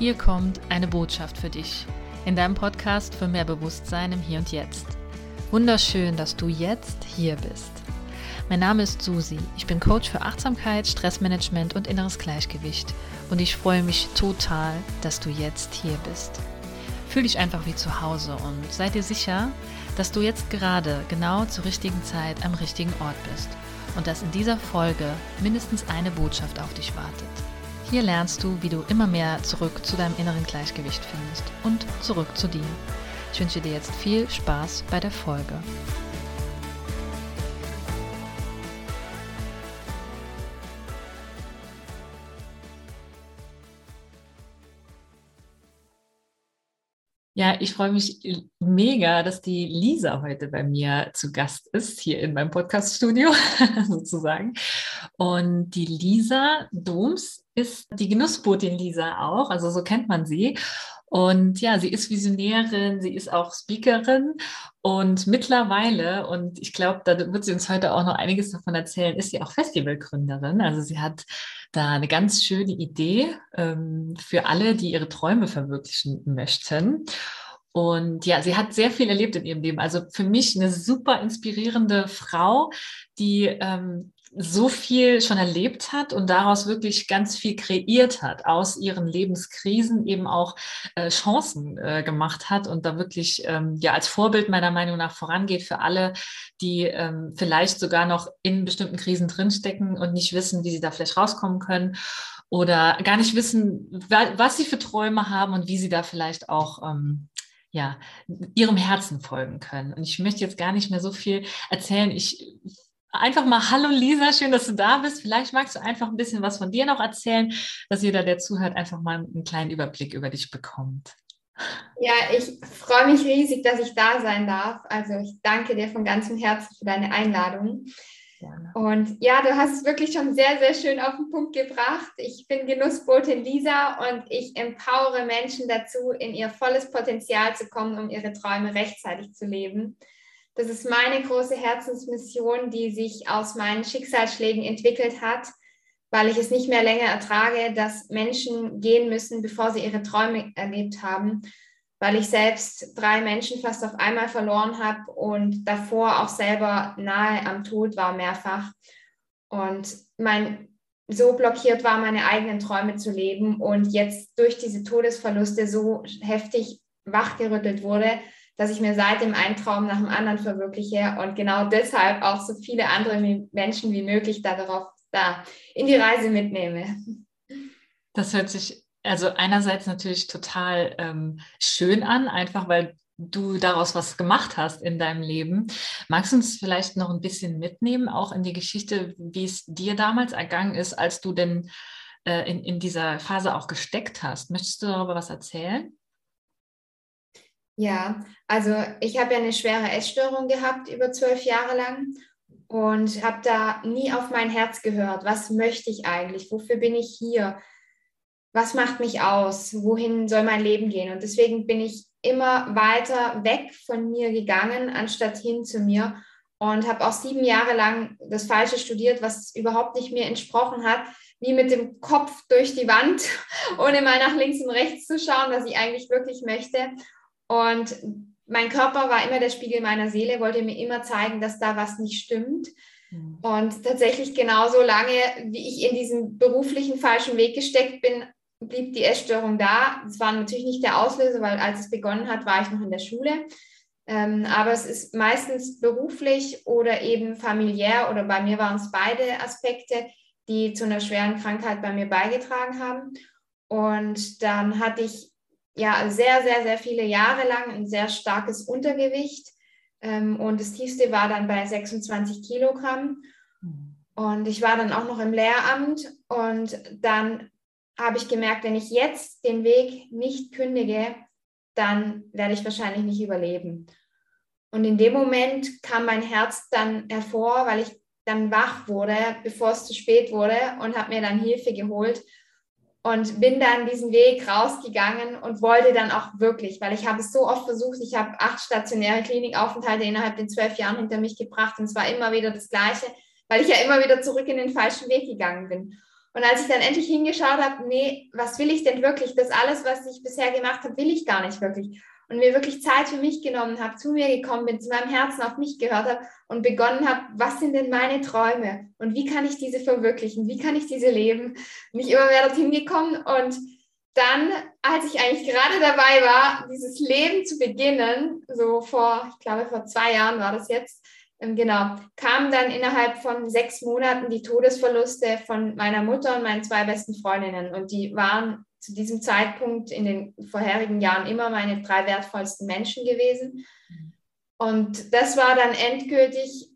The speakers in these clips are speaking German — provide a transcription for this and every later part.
Hier kommt eine Botschaft für dich in deinem Podcast für mehr Bewusstsein im Hier und Jetzt. Wunderschön, dass du jetzt hier bist. Mein Name ist Susi. Ich bin Coach für Achtsamkeit, Stressmanagement und inneres Gleichgewicht und ich freue mich total, dass du jetzt hier bist. Fühl dich einfach wie zu Hause und sei dir sicher, dass du jetzt gerade genau zur richtigen Zeit am richtigen Ort bist und dass in dieser Folge mindestens eine Botschaft auf dich wartet. Hier lernst du, wie du immer mehr zurück zu deinem inneren Gleichgewicht findest und zurück zu dir. Ich wünsche dir jetzt viel Spaß bei der Folge. Ja, ich freue mich mega, dass die Lisa heute bei mir zu Gast ist, hier in meinem Podcaststudio sozusagen. Und die Lisa Doms ist die Genussbotin Lisa auch, also so kennt man sie. Und ja, sie ist Visionärin, sie ist auch Speakerin und mittlerweile, und ich glaube, da wird sie uns heute auch noch einiges davon erzählen, ist sie auch Festivalgründerin. Also sie hat da eine ganz schöne Idee ähm, für alle, die ihre Träume verwirklichen möchten. Und ja, sie hat sehr viel erlebt in ihrem Leben. Also für mich eine super inspirierende Frau, die ähm, so viel schon erlebt hat und daraus wirklich ganz viel kreiert hat, aus ihren Lebenskrisen eben auch äh, Chancen äh, gemacht hat und da wirklich ähm, ja als Vorbild meiner Meinung nach vorangeht für alle, die ähm, vielleicht sogar noch in bestimmten Krisen drinstecken und nicht wissen, wie sie da vielleicht rauskommen können oder gar nicht wissen, was sie für Träume haben und wie sie da vielleicht auch ähm, ja, ihrem Herzen folgen können. Und ich möchte jetzt gar nicht mehr so viel erzählen. Ich einfach mal Hallo Lisa, schön, dass du da bist. Vielleicht magst du einfach ein bisschen was von dir noch erzählen, dass jeder, der zuhört, einfach mal einen kleinen Überblick über dich bekommt. Ja, ich freue mich riesig, dass ich da sein darf. Also ich danke dir von ganzem Herzen für deine Einladung. Gerne. Und ja, du hast es wirklich schon sehr, sehr schön auf den Punkt gebracht. Ich bin Genussbotin Lisa und ich empowere Menschen dazu, in ihr volles Potenzial zu kommen, um ihre Träume rechtzeitig zu leben. Das ist meine große Herzensmission, die sich aus meinen Schicksalsschlägen entwickelt hat, weil ich es nicht mehr länger ertrage, dass Menschen gehen müssen, bevor sie ihre Träume erlebt haben, weil ich selbst drei Menschen fast auf einmal verloren habe und davor auch selber nahe am Tod war mehrfach. Und mein so blockiert war, meine eigenen Träume zu leben und jetzt durch diese Todesverluste so heftig wachgerüttelt wurde, dass ich mir seitdem einen Traum nach dem anderen verwirkliche und genau deshalb auch so viele andere Menschen wie möglich darauf da in die Reise mitnehme. Das hört sich also einerseits natürlich total ähm, schön an, einfach weil du daraus was gemacht hast in deinem Leben. Magst du uns vielleicht noch ein bisschen mitnehmen, auch in die Geschichte, wie es dir damals ergangen ist, als du denn äh, in, in dieser Phase auch gesteckt hast? Möchtest du darüber was erzählen? Ja, also ich habe ja eine schwere Essstörung gehabt über zwölf Jahre lang und habe da nie auf mein Herz gehört. Was möchte ich eigentlich? Wofür bin ich hier? Was macht mich aus? Wohin soll mein Leben gehen? Und deswegen bin ich immer weiter weg von mir gegangen, anstatt hin zu mir und habe auch sieben Jahre lang das Falsche studiert, was überhaupt nicht mir entsprochen hat, wie mit dem Kopf durch die Wand, ohne mal nach links und rechts zu schauen, was ich eigentlich wirklich möchte. Und mein Körper war immer der Spiegel meiner Seele, wollte mir immer zeigen, dass da was nicht stimmt. Mhm. Und tatsächlich genauso lange, wie ich in diesem beruflichen falschen Weg gesteckt bin, blieb die Essstörung da. Es war natürlich nicht der Auslöser, weil als es begonnen hat, war ich noch in der Schule. Ähm, aber es ist meistens beruflich oder eben familiär oder bei mir waren es beide Aspekte, die zu einer schweren Krankheit bei mir beigetragen haben. Und dann hatte ich ja sehr, sehr, sehr viele Jahre lang ein sehr starkes Untergewicht. Ähm, und das tiefste war dann bei 26 Kilogramm. Und ich war dann auch noch im Lehramt. Und dann habe ich gemerkt, wenn ich jetzt den Weg nicht kündige, dann werde ich wahrscheinlich nicht überleben. Und in dem Moment kam mein Herz dann hervor, weil ich dann wach wurde, bevor es zu spät wurde und habe mir dann Hilfe geholt und bin dann diesen Weg rausgegangen und wollte dann auch wirklich, weil ich habe es so oft versucht, ich habe acht stationäre Klinikaufenthalte innerhalb den zwölf Jahren hinter mich gebracht und es war immer wieder das Gleiche, weil ich ja immer wieder zurück in den falschen Weg gegangen bin. Und als ich dann endlich hingeschaut habe, nee, was will ich denn wirklich? Das alles, was ich bisher gemacht habe, will ich gar nicht wirklich. Und mir wirklich Zeit für mich genommen habe, zu mir gekommen bin, zu meinem Herzen auf mich gehört habe und begonnen habe, was sind denn meine Träume und wie kann ich diese verwirklichen? Wie kann ich diese leben? Bin ich immer mehr dorthin gekommen und dann, als ich eigentlich gerade dabei war, dieses Leben zu beginnen, so vor, ich glaube, vor zwei Jahren war das jetzt, ähm, genau, kamen dann innerhalb von sechs Monaten die Todesverluste von meiner Mutter und meinen zwei besten Freundinnen. Und die waren zu diesem Zeitpunkt in den vorherigen Jahren immer meine drei wertvollsten Menschen gewesen. Und das war dann endgültig,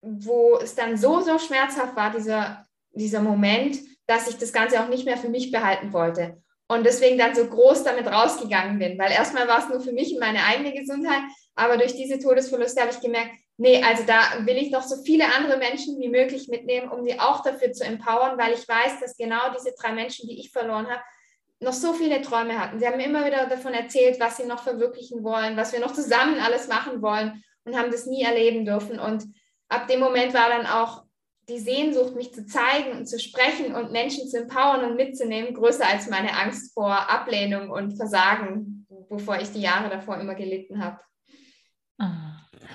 wo es dann so, so schmerzhaft war, dieser, dieser Moment, dass ich das Ganze auch nicht mehr für mich behalten wollte. Und deswegen dann so groß damit rausgegangen bin, weil erstmal war es nur für mich und meine eigene Gesundheit, aber durch diese Todesverluste habe ich gemerkt, nee, also da will ich noch so viele andere Menschen wie möglich mitnehmen, um die auch dafür zu empowern, weil ich weiß, dass genau diese drei Menschen, die ich verloren habe, noch so viele Träume hatten. Sie haben immer wieder davon erzählt, was sie noch verwirklichen wollen, was wir noch zusammen alles machen wollen und haben das nie erleben dürfen. Und ab dem Moment war dann auch die Sehnsucht, mich zu zeigen und zu sprechen und Menschen zu empowern und mitzunehmen, größer als meine Angst vor Ablehnung und Versagen, wovor ich die Jahre davor immer gelitten habe. Ah.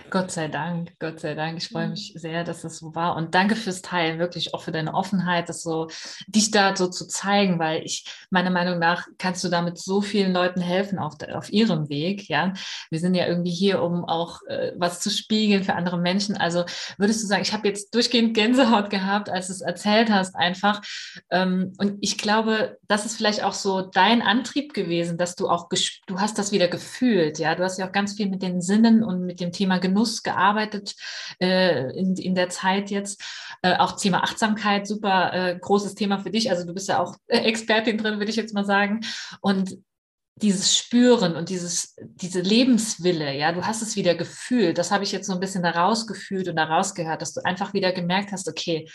Gott sei Dank, Gott sei Dank. Ich freue mhm. mich sehr, dass das so war. Und danke fürs Teilen, wirklich auch für deine Offenheit, das so, dich da so zu zeigen, weil ich, meiner Meinung nach, kannst du damit so vielen Leuten helfen auf, auf ihrem Weg. Ja, wir sind ja irgendwie hier, um auch äh, was zu spiegeln für andere Menschen. Also würdest du sagen, ich habe jetzt durchgehend Gänsehaut gehabt, als du es erzählt hast, einfach. Ähm, und ich glaube, das ist vielleicht auch so dein Antrieb gewesen, dass du auch, du hast das wieder gefühlt. Ja, du hast ja auch ganz viel mit den Sinnen und mit dem Thema Genuss gearbeitet äh, in, in der Zeit jetzt. Äh, auch Thema Achtsamkeit, super äh, großes Thema für dich. Also du bist ja auch Expertin drin, würde ich jetzt mal sagen. Und dieses Spüren und dieses, diese Lebenswille, ja, du hast es wieder gefühlt. Das habe ich jetzt so ein bisschen daraus gefühlt und daraus gehört, dass du einfach wieder gemerkt hast, okay,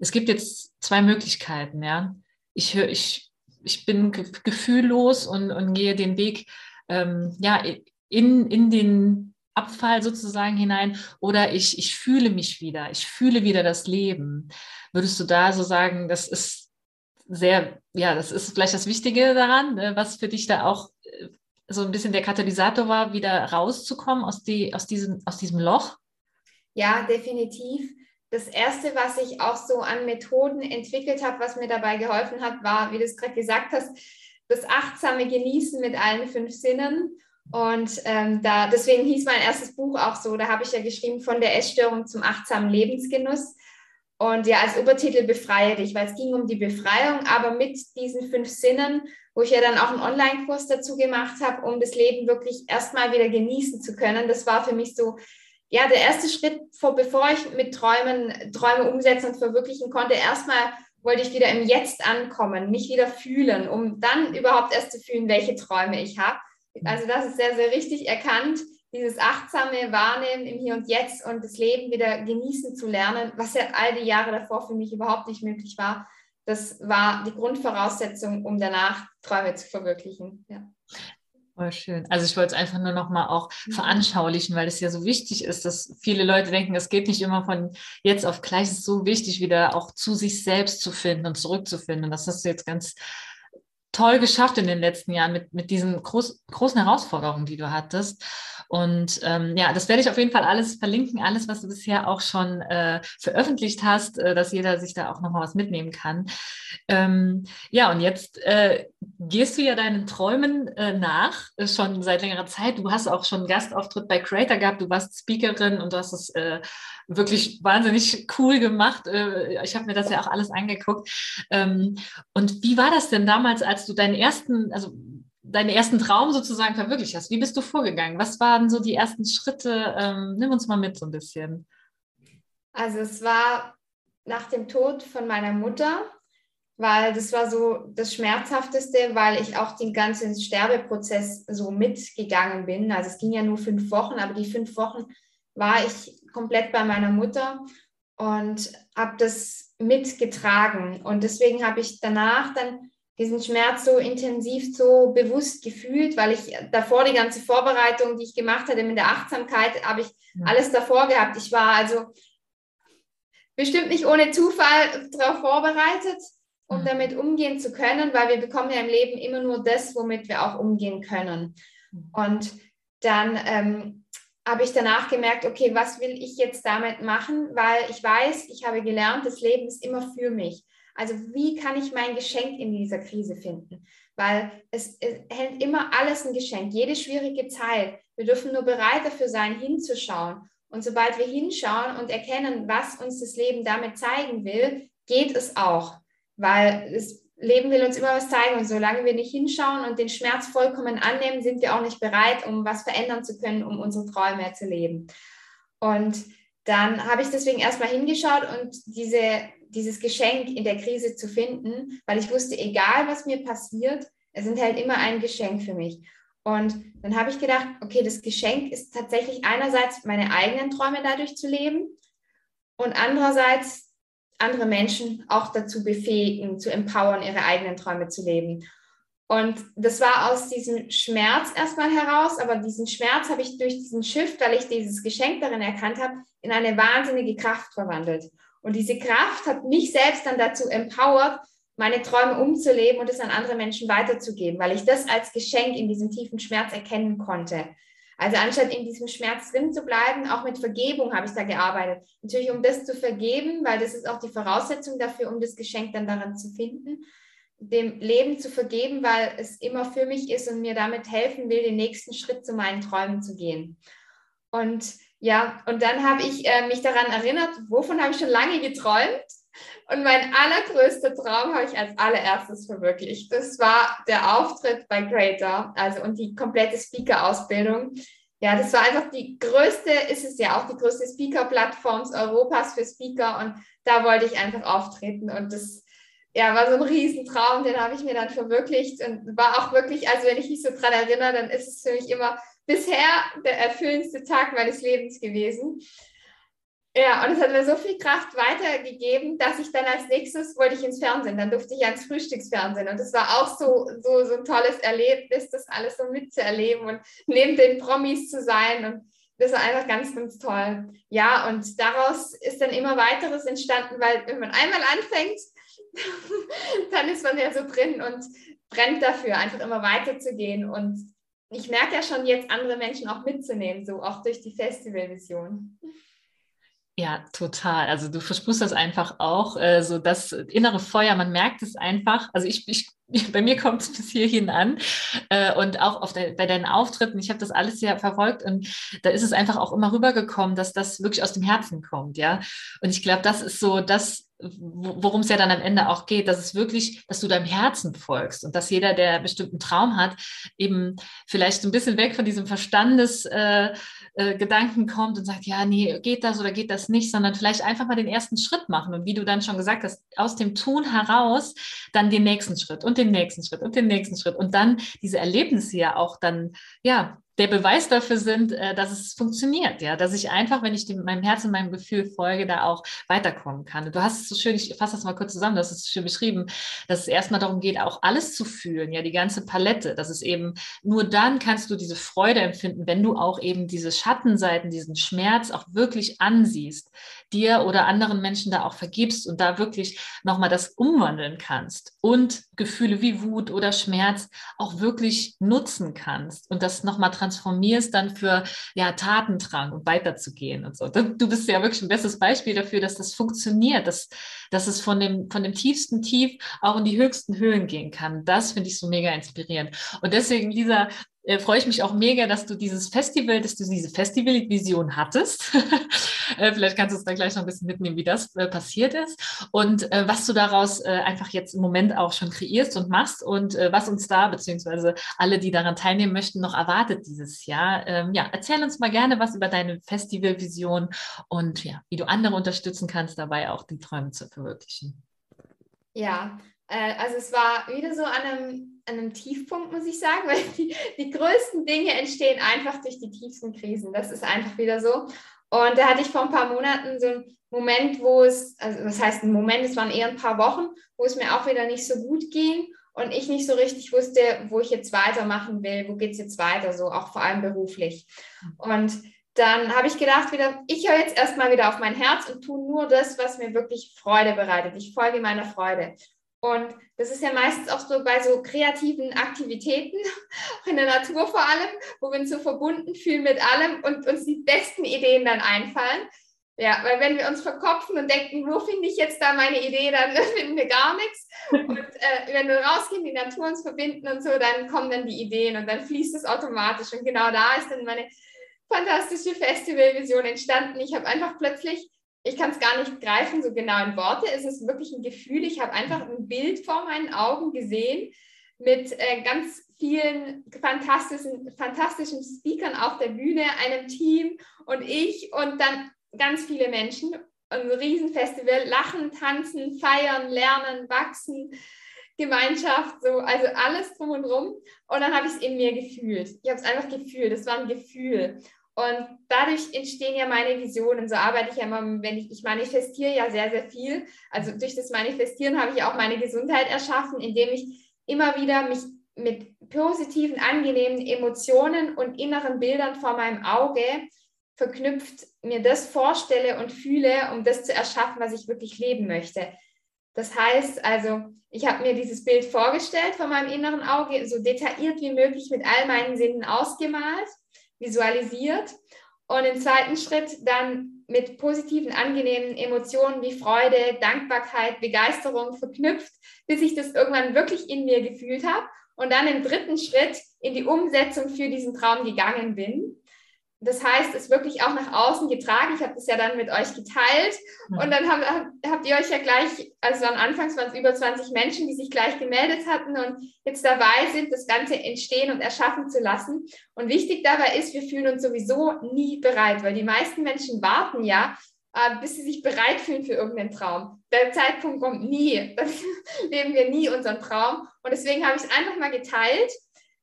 es gibt jetzt zwei Möglichkeiten, ja. Ich höre, ich, ich bin gefühllos und, und gehe den Weg, ähm, ja, in, in den Abfall sozusagen hinein oder ich, ich fühle mich wieder, ich fühle wieder das Leben. Würdest du da so sagen, das ist sehr, ja, das ist vielleicht das Wichtige daran, ne, was für dich da auch äh, so ein bisschen der Katalysator war, wieder rauszukommen aus, die, aus, diesem, aus diesem Loch? Ja, definitiv. Das Erste, was ich auch so an Methoden entwickelt habe, was mir dabei geholfen hat, war, wie du es gerade gesagt hast, das achtsame Genießen mit allen fünf Sinnen und ähm, da, deswegen hieß mein erstes Buch auch so, da habe ich ja geschrieben von der Essstörung zum achtsamen Lebensgenuss. Und ja, als Obertitel Befreie dich, weil es ging um die Befreiung, aber mit diesen fünf Sinnen, wo ich ja dann auch einen Online-Kurs dazu gemacht habe, um das Leben wirklich erstmal wieder genießen zu können. Das war für mich so, ja, der erste Schritt, vor, bevor ich mit Träumen, Träume umsetzen und verwirklichen konnte. Erstmal wollte ich wieder im Jetzt ankommen, mich wieder fühlen, um dann überhaupt erst zu fühlen, welche Träume ich habe. Also das ist sehr, sehr richtig erkannt, dieses achtsame Wahrnehmen im Hier und Jetzt und das Leben wieder genießen zu lernen, was ja all die Jahre davor für mich überhaupt nicht möglich war. Das war die Grundvoraussetzung, um danach Träume zu verwirklichen. Ja. Voll schön. Also ich wollte es einfach nur nochmal auch mhm. veranschaulichen, weil es ja so wichtig ist, dass viele Leute denken, es geht nicht immer von jetzt auf gleich. Es ist so wichtig, wieder auch zu sich selbst zu finden und zurückzufinden. Und das hast du jetzt ganz toll geschafft in den letzten Jahren mit, mit diesen groß, großen Herausforderungen, die du hattest. Und ähm, ja, das werde ich auf jeden Fall alles verlinken, alles, was du bisher auch schon äh, veröffentlicht hast, äh, dass jeder sich da auch nochmal was mitnehmen kann. Ähm, ja, und jetzt äh, gehst du ja deinen Träumen äh, nach, äh, schon seit längerer Zeit. Du hast auch schon einen Gastauftritt bei Creator gehabt, du warst Speakerin und du hast es äh, wirklich wahnsinnig cool gemacht. Ich habe mir das ja auch alles angeguckt. Ähm, und wie war das denn damals, als du deinen ersten, also deinen ersten Traum sozusagen verwirklicht hast? Wie bist du vorgegangen? Was waren so die ersten Schritte? Ähm, nimm uns mal mit so ein bisschen. Also es war nach dem Tod von meiner Mutter, weil das war so das Schmerzhafteste, weil ich auch den ganzen Sterbeprozess so mitgegangen bin. Also es ging ja nur fünf Wochen, aber die fünf Wochen war ich komplett bei meiner Mutter und habe das mitgetragen. Und deswegen habe ich danach dann diesen Schmerz so intensiv, so bewusst gefühlt, weil ich davor die ganze Vorbereitung, die ich gemacht hatte mit der Achtsamkeit, habe ich ja. alles davor gehabt. Ich war also bestimmt nicht ohne Zufall darauf vorbereitet um mhm. damit umgehen zu können, weil wir bekommen ja im Leben immer nur das, womit wir auch umgehen können. Und dann ähm, habe ich danach gemerkt, okay, was will ich jetzt damit machen? Weil ich weiß, ich habe gelernt, das Leben ist immer für mich. Also wie kann ich mein Geschenk in dieser Krise finden? Weil es, es hält immer alles ein Geschenk, jede schwierige Zeit. Wir dürfen nur bereit dafür sein, hinzuschauen. Und sobald wir hinschauen und erkennen, was uns das Leben damit zeigen will, geht es auch. Weil das Leben will uns immer was zeigen. Und solange wir nicht hinschauen und den Schmerz vollkommen annehmen, sind wir auch nicht bereit, um was verändern zu können, um unsere Träume zu leben. Und dann habe ich deswegen erstmal hingeschaut und diese, dieses Geschenk in der Krise zu finden, weil ich wusste, egal was mir passiert, es sind halt immer ein Geschenk für mich. Und dann habe ich gedacht, okay, das Geschenk ist tatsächlich einerseits meine eigenen Träume dadurch zu leben und andererseits andere Menschen auch dazu befähigen, zu empowern, ihre eigenen Träume zu leben. Und das war aus diesem Schmerz erstmal heraus, aber diesen Schmerz habe ich durch diesen Shift, weil ich dieses Geschenk darin erkannt habe, in eine wahnsinnige Kraft verwandelt. Und diese Kraft hat mich selbst dann dazu empowert, meine Träume umzuleben und es an andere Menschen weiterzugeben, weil ich das als Geschenk in diesem tiefen Schmerz erkennen konnte. Also anstatt in diesem Schmerz drin zu bleiben, auch mit Vergebung habe ich da gearbeitet. Natürlich, um das zu vergeben, weil das ist auch die Voraussetzung dafür, um das Geschenk dann daran zu finden, dem Leben zu vergeben, weil es immer für mich ist und mir damit helfen will, den nächsten Schritt zu meinen Träumen zu gehen. Und ja, und dann habe ich äh, mich daran erinnert, wovon habe ich schon lange geträumt und mein allergrößter Traum habe ich als allererstes verwirklicht. Das war der Auftritt bei Greater, also und die komplette Speaker-Ausbildung. Ja, das war einfach die größte, ist es ja auch die größte Speaker-Plattform Europas für Speaker und da wollte ich einfach auftreten und das ja, war so ein Riesentraum, den habe ich mir dann verwirklicht und war auch wirklich, also wenn ich mich so dran erinnere, dann ist es für mich immer bisher der erfüllendste Tag meines Lebens gewesen. Ja, und es hat mir so viel Kraft weitergegeben, dass ich dann als nächstes wollte ich ins Fernsehen. Dann durfte ich ans Frühstücksfernsehen. Und das war auch so, so, so ein tolles Erlebnis, das alles so mitzuerleben und neben den Promis zu sein. Und das war einfach ganz, ganz toll. Ja, und daraus ist dann immer weiteres entstanden, weil wenn man einmal anfängt, dann ist man ja so drin und brennt dafür, einfach immer weiterzugehen. Und ich merke ja schon jetzt, andere Menschen auch mitzunehmen, so auch durch die Festivalvision. Ja, total. Also du versprühst das einfach auch, äh, so das innere Feuer, man merkt es einfach. Also ich, ich bei mir kommt es bis hierhin an äh, und auch der, bei deinen Auftritten, ich habe das alles ja verfolgt und da ist es einfach auch immer rübergekommen, dass das wirklich aus dem Herzen kommt, ja. Und ich glaube, das ist so das, worum es ja dann am Ende auch geht, dass es wirklich, dass du deinem Herzen folgst und dass jeder, der bestimmten Traum hat, eben vielleicht so ein bisschen weg von diesem Verstandesgedanken äh, äh, kommt und sagt, ja, nee, geht das oder geht das nicht, sondern vielleicht einfach mal den ersten Schritt machen und wie du dann schon gesagt hast, aus dem Tun heraus dann den nächsten Schritt und den nächsten Schritt und den nächsten Schritt. Und dann diese Erlebnisse ja auch dann, ja, der Beweis dafür sind, äh, dass es funktioniert, ja, dass ich einfach, wenn ich dem, meinem Herzen, meinem Gefühl folge, da auch weiterkommen kann. Du hast es so schön, ich fasse das mal kurz zusammen, du hast es schön beschrieben, dass es erstmal darum geht, auch alles zu fühlen, ja, die ganze Palette, dass es eben nur dann kannst du diese Freude empfinden, wenn du auch eben diese Schattenseiten, diesen Schmerz auch wirklich ansiehst, dir oder anderen Menschen da auch vergibst und da wirklich nochmal das umwandeln kannst und Gefühle wie Wut oder Schmerz auch wirklich nutzen kannst und das nochmal transformierst dann für ja, Tatendrang und weiterzugehen und so. Du bist ja wirklich ein bestes Beispiel dafür, dass das funktioniert, dass, dass es von dem, von dem tiefsten Tief auch in die höchsten Höhen gehen kann. Das finde ich so mega inspirierend. Und deswegen, Lisa, äh, freue ich mich auch mega, dass du dieses Festival, dass du diese Festivalvision hattest. äh, vielleicht kannst du uns da gleich noch ein bisschen mitnehmen, wie das äh, passiert ist und äh, was du daraus äh, einfach jetzt im Moment auch schon kreierst und machst und äh, was uns da, beziehungsweise alle, die daran teilnehmen möchten, noch erwartet dieses Jahr. Ähm, ja, erzähl uns mal gerne was über deine Festivalvision und ja, wie du andere unterstützen kannst, dabei auch die Träume zu verwirklichen. Ja, also es war wieder so an einem an einem Tiefpunkt, muss ich sagen, weil die, die größten Dinge entstehen einfach durch die tiefsten Krisen. Das ist einfach wieder so. Und da hatte ich vor ein paar Monaten so einen Moment, wo es, also das heißt ein Moment, es waren eher ein paar Wochen, wo es mir auch wieder nicht so gut ging und ich nicht so richtig wusste, wo ich jetzt weitermachen will, wo geht es jetzt weiter, so auch vor allem beruflich. Und dann habe ich gedacht wieder, ich höre jetzt erstmal wieder auf mein Herz und tue nur das, was mir wirklich Freude bereitet. Ich folge meiner Freude. Und das ist ja meistens auch so bei so kreativen Aktivitäten, in der Natur vor allem, wo wir uns so verbunden fühlen mit allem und uns die besten Ideen dann einfallen. Ja, weil wenn wir uns verkopfen und denken, wo finde ich jetzt da meine Idee, dann finden wir gar nichts. Und äh, wenn wir rausgehen, die Natur uns verbinden und so, dann kommen dann die Ideen und dann fließt es automatisch. Und genau da ist dann meine fantastische Festivalvision entstanden. Ich habe einfach plötzlich, ich kann es gar nicht greifen, so genau in Worte, es ist wirklich ein Gefühl. Ich habe einfach ein Bild vor meinen Augen gesehen mit äh, ganz vielen fantastischen, fantastischen Speakern auf der Bühne, einem Team und ich und dann ganz viele Menschen. Ein Riesenfestival, lachen, tanzen, feiern, lernen, wachsen, Gemeinschaft, so, also alles drum und drum. Und dann habe ich es in mir gefühlt. Ich habe es einfach gefühlt, das war ein Gefühl. Und dadurch entstehen ja meine Visionen. So arbeite ich ja immer, wenn ich, ich manifestiere ja sehr, sehr viel. Also durch das Manifestieren habe ich auch meine Gesundheit erschaffen, indem ich immer wieder mich mit positiven, angenehmen Emotionen und inneren Bildern vor meinem Auge verknüpft mir das vorstelle und fühle, um das zu erschaffen, was ich wirklich leben möchte. Das heißt also, ich habe mir dieses Bild vorgestellt von meinem inneren Auge, so detailliert wie möglich mit all meinen Sinnen ausgemalt, visualisiert. Und im zweiten Schritt dann mit positiven, angenehmen Emotionen wie Freude, Dankbarkeit, Begeisterung verknüpft, bis ich das irgendwann wirklich in mir gefühlt habe und dann im dritten Schritt in die Umsetzung für diesen Traum gegangen bin das heißt, es wirklich auch nach außen getragen. Ich habe das ja dann mit euch geteilt und dann habt, habt ihr euch ja gleich, also am Anfangs waren es über 20 Menschen, die sich gleich gemeldet hatten und jetzt dabei sind, das Ganze entstehen und erschaffen zu lassen. Und wichtig dabei ist, wir fühlen uns sowieso nie bereit, weil die meisten Menschen warten ja, äh, bis sie sich bereit fühlen für irgendeinen Traum. Der Zeitpunkt kommt nie. Dann leben wir nie unseren Traum. Und deswegen habe ich es einfach mal geteilt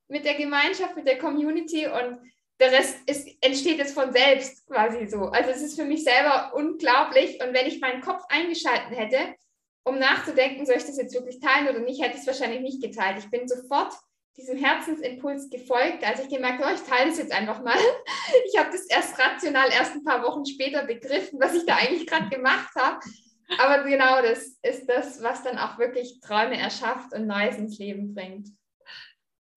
mit der Gemeinschaft, mit der Community und der Rest ist, entsteht jetzt von selbst quasi so. Also es ist für mich selber unglaublich. Und wenn ich meinen Kopf eingeschalten hätte, um nachzudenken, soll ich das jetzt wirklich teilen oder nicht, hätte ich es wahrscheinlich nicht geteilt. Ich bin sofort diesem Herzensimpuls gefolgt, als ich gemerkt habe, oh, ich teile das jetzt einfach mal. Ich habe das erst rational erst ein paar Wochen später begriffen, was ich da eigentlich gerade gemacht habe. Aber genau das ist das, was dann auch wirklich Träume erschafft und Neues ins Leben bringt.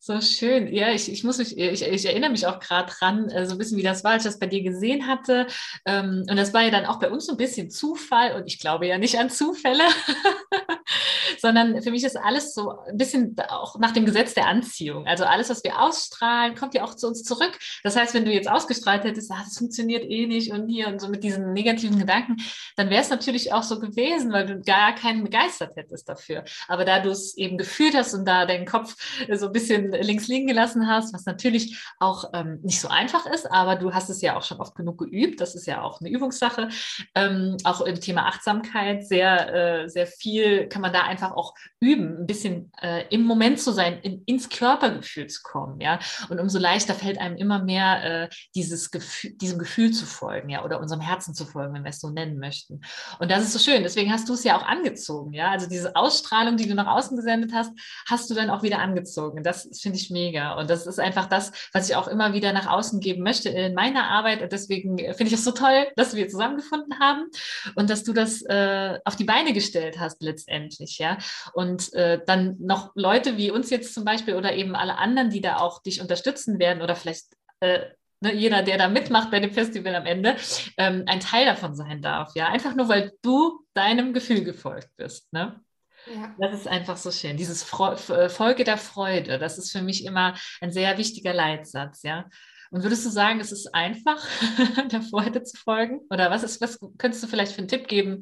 So schön. Ja, ich, ich muss mich, ich, ich erinnere mich auch gerade dran, äh, so ein bisschen, wie das war, als ich das bei dir gesehen hatte. Ähm, und das war ja dann auch bei uns so ein bisschen Zufall. Und ich glaube ja nicht an Zufälle, sondern für mich ist alles so ein bisschen auch nach dem Gesetz der Anziehung. Also alles, was wir ausstrahlen, kommt ja auch zu uns zurück. Das heißt, wenn du jetzt ausgestrahlt hättest, ah, das funktioniert eh nicht und hier und so mit diesen negativen Gedanken, dann wäre es natürlich auch so gewesen, weil du gar keinen begeistert hättest dafür. Aber da du es eben gefühlt hast und da deinen Kopf so ein bisschen links liegen gelassen hast, was natürlich auch ähm, nicht so einfach ist, aber du hast es ja auch schon oft genug geübt. Das ist ja auch eine Übungssache. Ähm, auch im Thema Achtsamkeit sehr, äh, sehr viel kann man da einfach auch üben, ein bisschen äh, im Moment zu sein, in, ins Körpergefühl zu kommen, ja. Und umso leichter fällt einem immer mehr äh, dieses Gefühl, diesem Gefühl zu folgen, ja, oder unserem Herzen zu folgen, wenn wir es so nennen möchten. Und das ist so schön. Deswegen hast du es ja auch angezogen, ja. Also diese Ausstrahlung, die du nach außen gesendet hast, hast du dann auch wieder angezogen. Das finde ich mega. Und das ist einfach das, was ich auch immer wieder nach außen geben möchte in meiner Arbeit. Und deswegen finde ich es so toll, dass wir zusammengefunden haben und dass du das äh, auf die Beine gestellt hast letztendlich, ja. Und äh, dann noch Leute wie uns jetzt zum Beispiel oder eben alle anderen, die da auch dich unterstützen werden oder vielleicht äh, ne, jeder, der da mitmacht bei dem Festival am Ende, ähm, ein Teil davon sein darf. Ja, einfach nur, weil du deinem Gefühl gefolgt bist. Ne? Ja. Das ist einfach so schön. Dieses Fre Folge der Freude, das ist für mich immer ein sehr wichtiger Leitsatz, ja. Und würdest du sagen, es ist einfach, der Freude zu folgen? Oder was ist, was könntest du vielleicht für einen Tipp geben,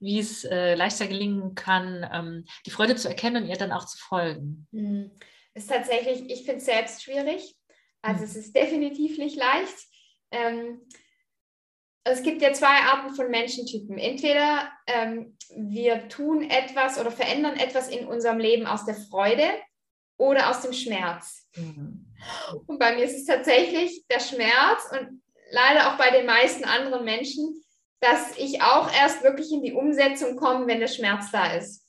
wie es äh, leichter gelingen kann, ähm, die Freude zu erkennen und ihr dann auch zu folgen? Hm. Ist tatsächlich, ich finde es selbst schwierig. Also hm. es ist definitiv nicht leicht. Ähm, es gibt ja zwei Arten von Menschentypen. Entweder ähm, wir tun etwas oder verändern etwas in unserem Leben aus der Freude oder aus dem Schmerz. Mhm. Und bei mir ist es tatsächlich der Schmerz und leider auch bei den meisten anderen Menschen, dass ich auch erst wirklich in die Umsetzung komme, wenn der Schmerz da ist.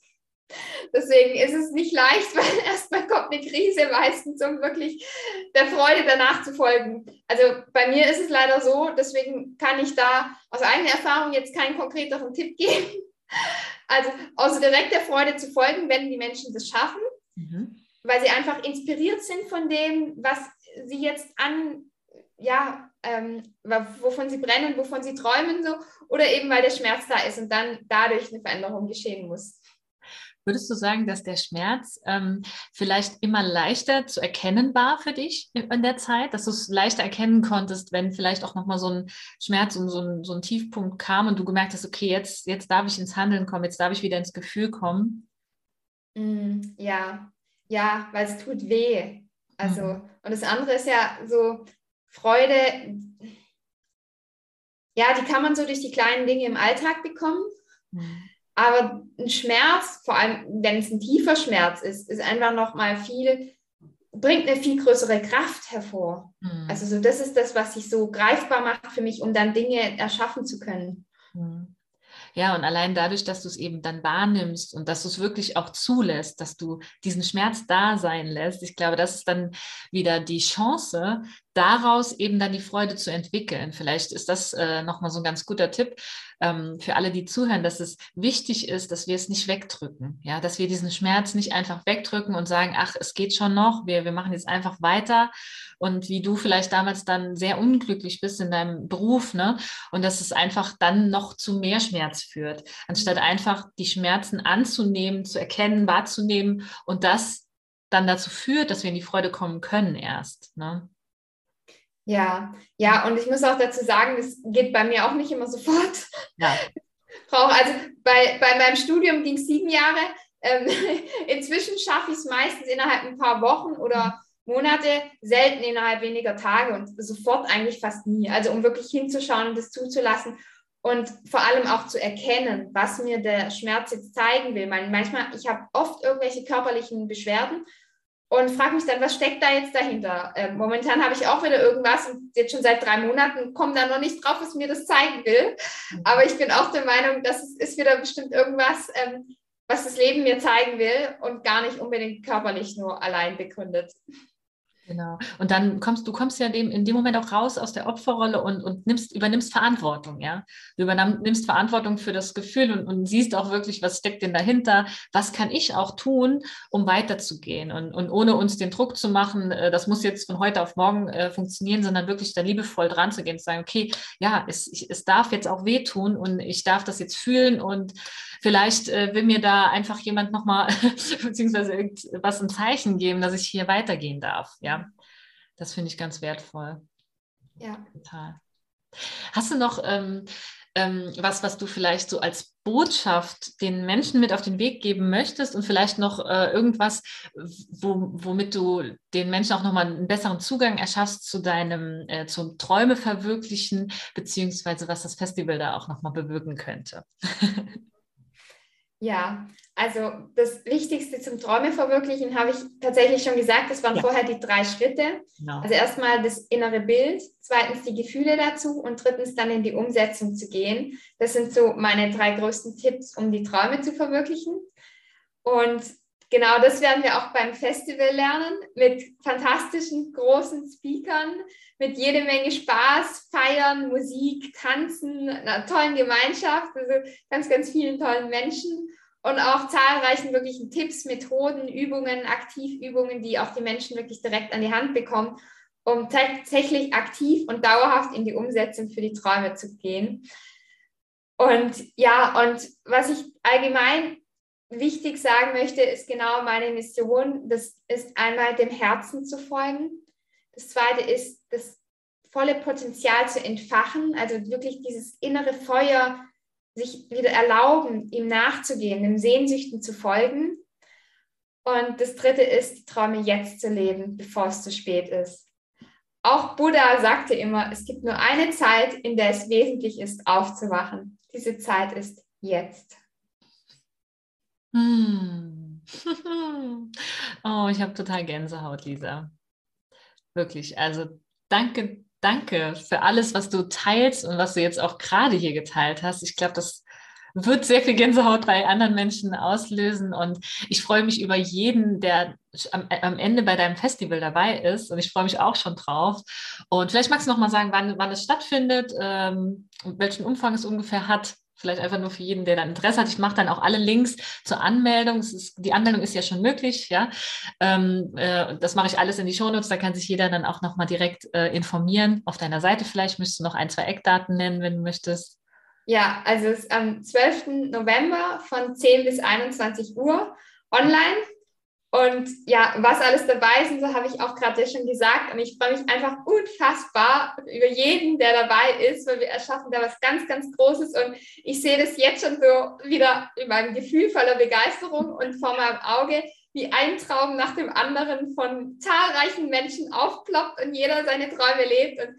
Deswegen ist es nicht leicht, weil erstmal kommt eine Krise meistens, um wirklich der Freude danach zu folgen. Also bei mir ist es leider so, deswegen kann ich da aus eigener Erfahrung jetzt keinen konkreteren Tipp geben. Also aus direkter Freude zu folgen, wenn die Menschen das schaffen, mhm. Weil sie einfach inspiriert sind von dem, was sie jetzt an, ja, ähm, wovon sie brennen, wovon sie träumen, so, oder eben weil der Schmerz da ist und dann dadurch eine Veränderung geschehen muss. Würdest du sagen, dass der Schmerz ähm, vielleicht immer leichter zu erkennen war für dich in der Zeit, dass du es leichter erkennen konntest, wenn vielleicht auch nochmal so ein Schmerz und so ein, so ein Tiefpunkt kam und du gemerkt hast, okay, jetzt, jetzt darf ich ins Handeln kommen, jetzt darf ich wieder ins Gefühl kommen? Mm, ja, ja, weil es tut weh. Also, mhm. und das andere ist ja so Freude, ja, die kann man so durch die kleinen Dinge im Alltag bekommen. Mhm. Aber ein Schmerz, vor allem wenn es ein tiefer Schmerz ist, ist einfach nochmal viel, bringt eine viel größere Kraft hervor. Mhm. Also so, das ist das, was sich so greifbar macht für mich, um dann Dinge erschaffen zu können. Ja, und allein dadurch, dass du es eben dann wahrnimmst und dass du es wirklich auch zulässt, dass du diesen Schmerz da sein lässt, ich glaube, das ist dann wieder die Chance, daraus eben dann die Freude zu entwickeln. Vielleicht ist das äh, nochmal so ein ganz guter Tipp ähm, für alle, die zuhören, dass es wichtig ist, dass wir es nicht wegdrücken. Ja, dass wir diesen Schmerz nicht einfach wegdrücken und sagen, ach, es geht schon noch, wir, wir machen jetzt einfach weiter. Und wie du vielleicht damals dann sehr unglücklich bist in deinem Beruf, ne? Und dass es einfach dann noch zu mehr Schmerz führt, anstatt einfach die Schmerzen anzunehmen, zu erkennen, wahrzunehmen und das dann dazu führt, dass wir in die Freude kommen können erst. Ne? Ja, ja, und ich muss auch dazu sagen, das geht bei mir auch nicht immer sofort. Ja. also bei, bei meinem Studium ging es sieben Jahre. Ähm, inzwischen schaffe ich es meistens innerhalb ein paar Wochen oder Monate, selten innerhalb weniger Tage und sofort eigentlich fast nie. Also um wirklich hinzuschauen und das zuzulassen und vor allem auch zu erkennen, was mir der Schmerz jetzt zeigen will. Manchmal, ich habe oft irgendwelche körperlichen Beschwerden und frage mich dann, was steckt da jetzt dahinter? Ähm, momentan habe ich auch wieder irgendwas und jetzt schon seit drei Monaten komme da noch nicht drauf, was mir das zeigen will. Mhm. Aber ich bin auch der Meinung, dass es ist wieder bestimmt irgendwas, ähm, was das Leben mir zeigen will und gar nicht unbedingt körperlich nur allein begründet. Genau. Und dann kommst du kommst ja dem, in dem Moment auch raus aus der Opferrolle und, und nimmst, übernimmst Verantwortung, ja. Du übernimmst Verantwortung für das Gefühl und, und siehst auch wirklich, was steckt denn dahinter, was kann ich auch tun, um weiterzugehen und, und ohne uns den Druck zu machen, äh, das muss jetzt von heute auf morgen äh, funktionieren, sondern wirklich da liebevoll dran zu gehen, zu sagen, okay, ja, es, ich, es darf jetzt auch wehtun und ich darf das jetzt fühlen und vielleicht äh, will mir da einfach jemand nochmal, beziehungsweise irgendwas ein Zeichen geben, dass ich hier weitergehen darf, ja. Das finde ich ganz wertvoll. Ja. Total. Hast du noch ähm, ähm, was, was du vielleicht so als Botschaft den Menschen mit auf den Weg geben möchtest und vielleicht noch äh, irgendwas, wo, womit du den Menschen auch nochmal einen besseren Zugang erschaffst zu deinem, äh, zum Träume verwirklichen, beziehungsweise was das Festival da auch nochmal bewirken könnte? Ja, also das Wichtigste zum Träume verwirklichen habe ich tatsächlich schon gesagt. Das waren ja. vorher die drei Schritte. Genau. Also erstmal das innere Bild, zweitens die Gefühle dazu und drittens dann in die Umsetzung zu gehen. Das sind so meine drei größten Tipps, um die Träume zu verwirklichen. Und genau das werden wir auch beim Festival lernen mit fantastischen großen Speakern, mit jede Menge Spaß, Feiern, Musik, Tanzen, einer tollen Gemeinschaft, also ganz, ganz vielen tollen Menschen und auch zahlreichen wirklichen Tipps, Methoden, Übungen, Aktivübungen, die auch die Menschen wirklich direkt an die Hand bekommen, um tatsächlich aktiv und dauerhaft in die Umsetzung für die Träume zu gehen. Und ja, und was ich allgemein wichtig sagen möchte, ist genau meine Mission. Das ist einmal dem Herzen zu folgen, das zweite ist, das volle Potenzial zu entfachen, also wirklich dieses innere Feuer sich wieder erlauben, ihm nachzugehen, den Sehnsüchten zu folgen. Und das dritte ist, die Träume jetzt zu leben, bevor es zu spät ist. Auch Buddha sagte immer, es gibt nur eine Zeit, in der es wesentlich ist, aufzuwachen. Diese Zeit ist jetzt. Hm. Oh, ich habe total Gänsehaut, Lisa. Wirklich. Also danke, danke für alles, was du teilst und was du jetzt auch gerade hier geteilt hast. Ich glaube, das wird sehr viel Gänsehaut bei anderen Menschen auslösen. Und ich freue mich über jeden, der am, am, Ende bei deinem Festival dabei ist. Und ich freue mich auch schon drauf. Und vielleicht magst du noch mal sagen, wann, wann es stattfindet, ähm, welchen Umfang es ungefähr hat. Vielleicht einfach nur für jeden, der dann Interesse hat. Ich mache dann auch alle Links zur Anmeldung. Ist, die Anmeldung ist ja schon möglich, ja. Ähm, äh, das mache ich alles in die Shownotes. Da kann sich jeder dann auch nochmal direkt äh, informieren. Auf deiner Seite vielleicht müsstest du noch ein, zwei Eckdaten nennen, wenn du möchtest. Ja, also es ist am 12. November von 10 bis 21 Uhr online. Und ja, was alles dabei ist, und so habe ich auch gerade schon gesagt. Und ich freue mich einfach unfassbar über jeden, der dabei ist, weil wir erschaffen da was ganz, ganz Großes. Und ich sehe das jetzt schon so wieder in meinem Gefühl voller Begeisterung und vor meinem Auge, wie ein Traum nach dem anderen von zahlreichen Menschen aufploppt und jeder seine Träume lebt. Und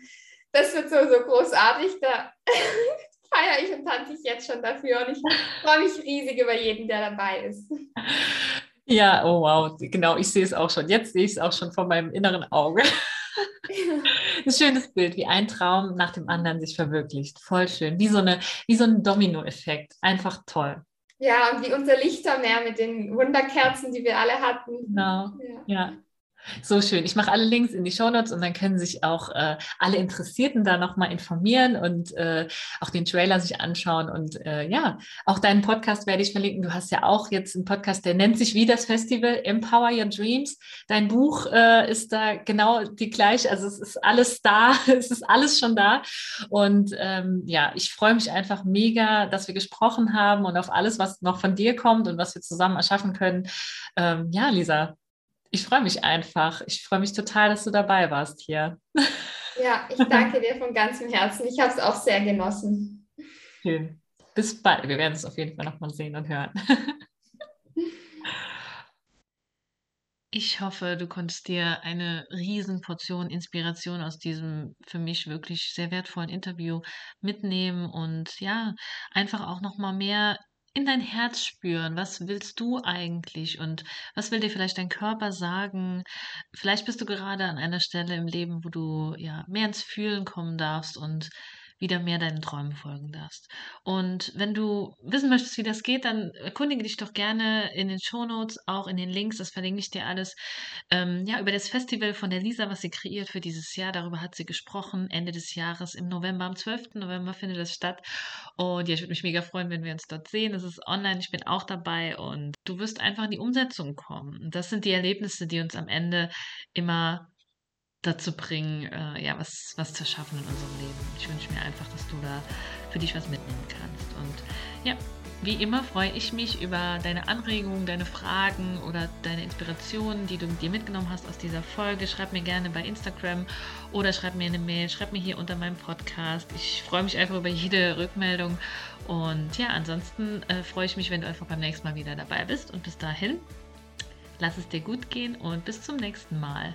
das wird so, so großartig. Da feiere ich und tanze ich jetzt schon dafür. Und ich freue mich riesig über jeden, der dabei ist. Ja, oh wow, genau, ich sehe es auch schon. Jetzt sehe ich es auch schon vor meinem inneren Auge. ein schönes Bild, wie ein Traum nach dem anderen sich verwirklicht. Voll schön. Wie so, eine, wie so ein Domino-Effekt. Einfach toll. Ja, und wie unser Lichtermeer mit den Wunderkerzen, die wir alle hatten. Genau. Ja. ja. So schön. Ich mache alle Links in die Shownotes und dann können sich auch äh, alle Interessierten da nochmal informieren und äh, auch den Trailer sich anschauen. Und äh, ja, auch deinen Podcast werde ich verlinken. Du hast ja auch jetzt einen Podcast, der nennt sich wie das Festival Empower Your Dreams. Dein Buch äh, ist da genau die gleiche. Also es ist alles da, es ist alles schon da. Und ähm, ja, ich freue mich einfach mega, dass wir gesprochen haben und auf alles, was noch von dir kommt und was wir zusammen erschaffen können. Ähm, ja, Lisa, ich freue mich einfach. Ich freue mich total, dass du dabei warst hier. Ja, ich danke dir von ganzem Herzen. Ich habe es auch sehr genossen. Schön. Bis bald. Wir werden es auf jeden Fall nochmal sehen und hören. Ich hoffe, du konntest dir eine Riesenportion Inspiration aus diesem für mich wirklich sehr wertvollen Interview mitnehmen und ja, einfach auch nochmal mehr in dein Herz spüren. Was willst du eigentlich und was will dir vielleicht dein Körper sagen? Vielleicht bist du gerade an einer Stelle im Leben, wo du ja mehr ins Fühlen kommen darfst und wieder mehr deinen Träumen folgen darfst. Und wenn du wissen möchtest, wie das geht, dann erkundige dich doch gerne in den Shownotes, auch in den Links, das verlinke ich dir alles, ähm, ja, über das Festival von der Lisa, was sie kreiert für dieses Jahr. Darüber hat sie gesprochen, Ende des Jahres im November, am 12. November findet das statt. Und ja, ich würde mich mega freuen, wenn wir uns dort sehen. Es ist online, ich bin auch dabei und du wirst einfach in die Umsetzung kommen. Das sind die Erlebnisse, die uns am Ende immer dazu bringen, äh, ja, was, was zu schaffen in unserem Leben. Ich wünsche mir einfach, dass du da für dich was mitnehmen kannst. Und ja, wie immer freue ich mich über deine Anregungen, deine Fragen oder deine Inspirationen, die du dir mitgenommen hast aus dieser Folge. Schreib mir gerne bei Instagram oder schreib mir eine Mail, schreib mir hier unter meinem Podcast. Ich freue mich einfach über jede Rückmeldung. Und ja, ansonsten äh, freue ich mich, wenn du einfach beim nächsten Mal wieder dabei bist. Und bis dahin, lass es dir gut gehen und bis zum nächsten Mal.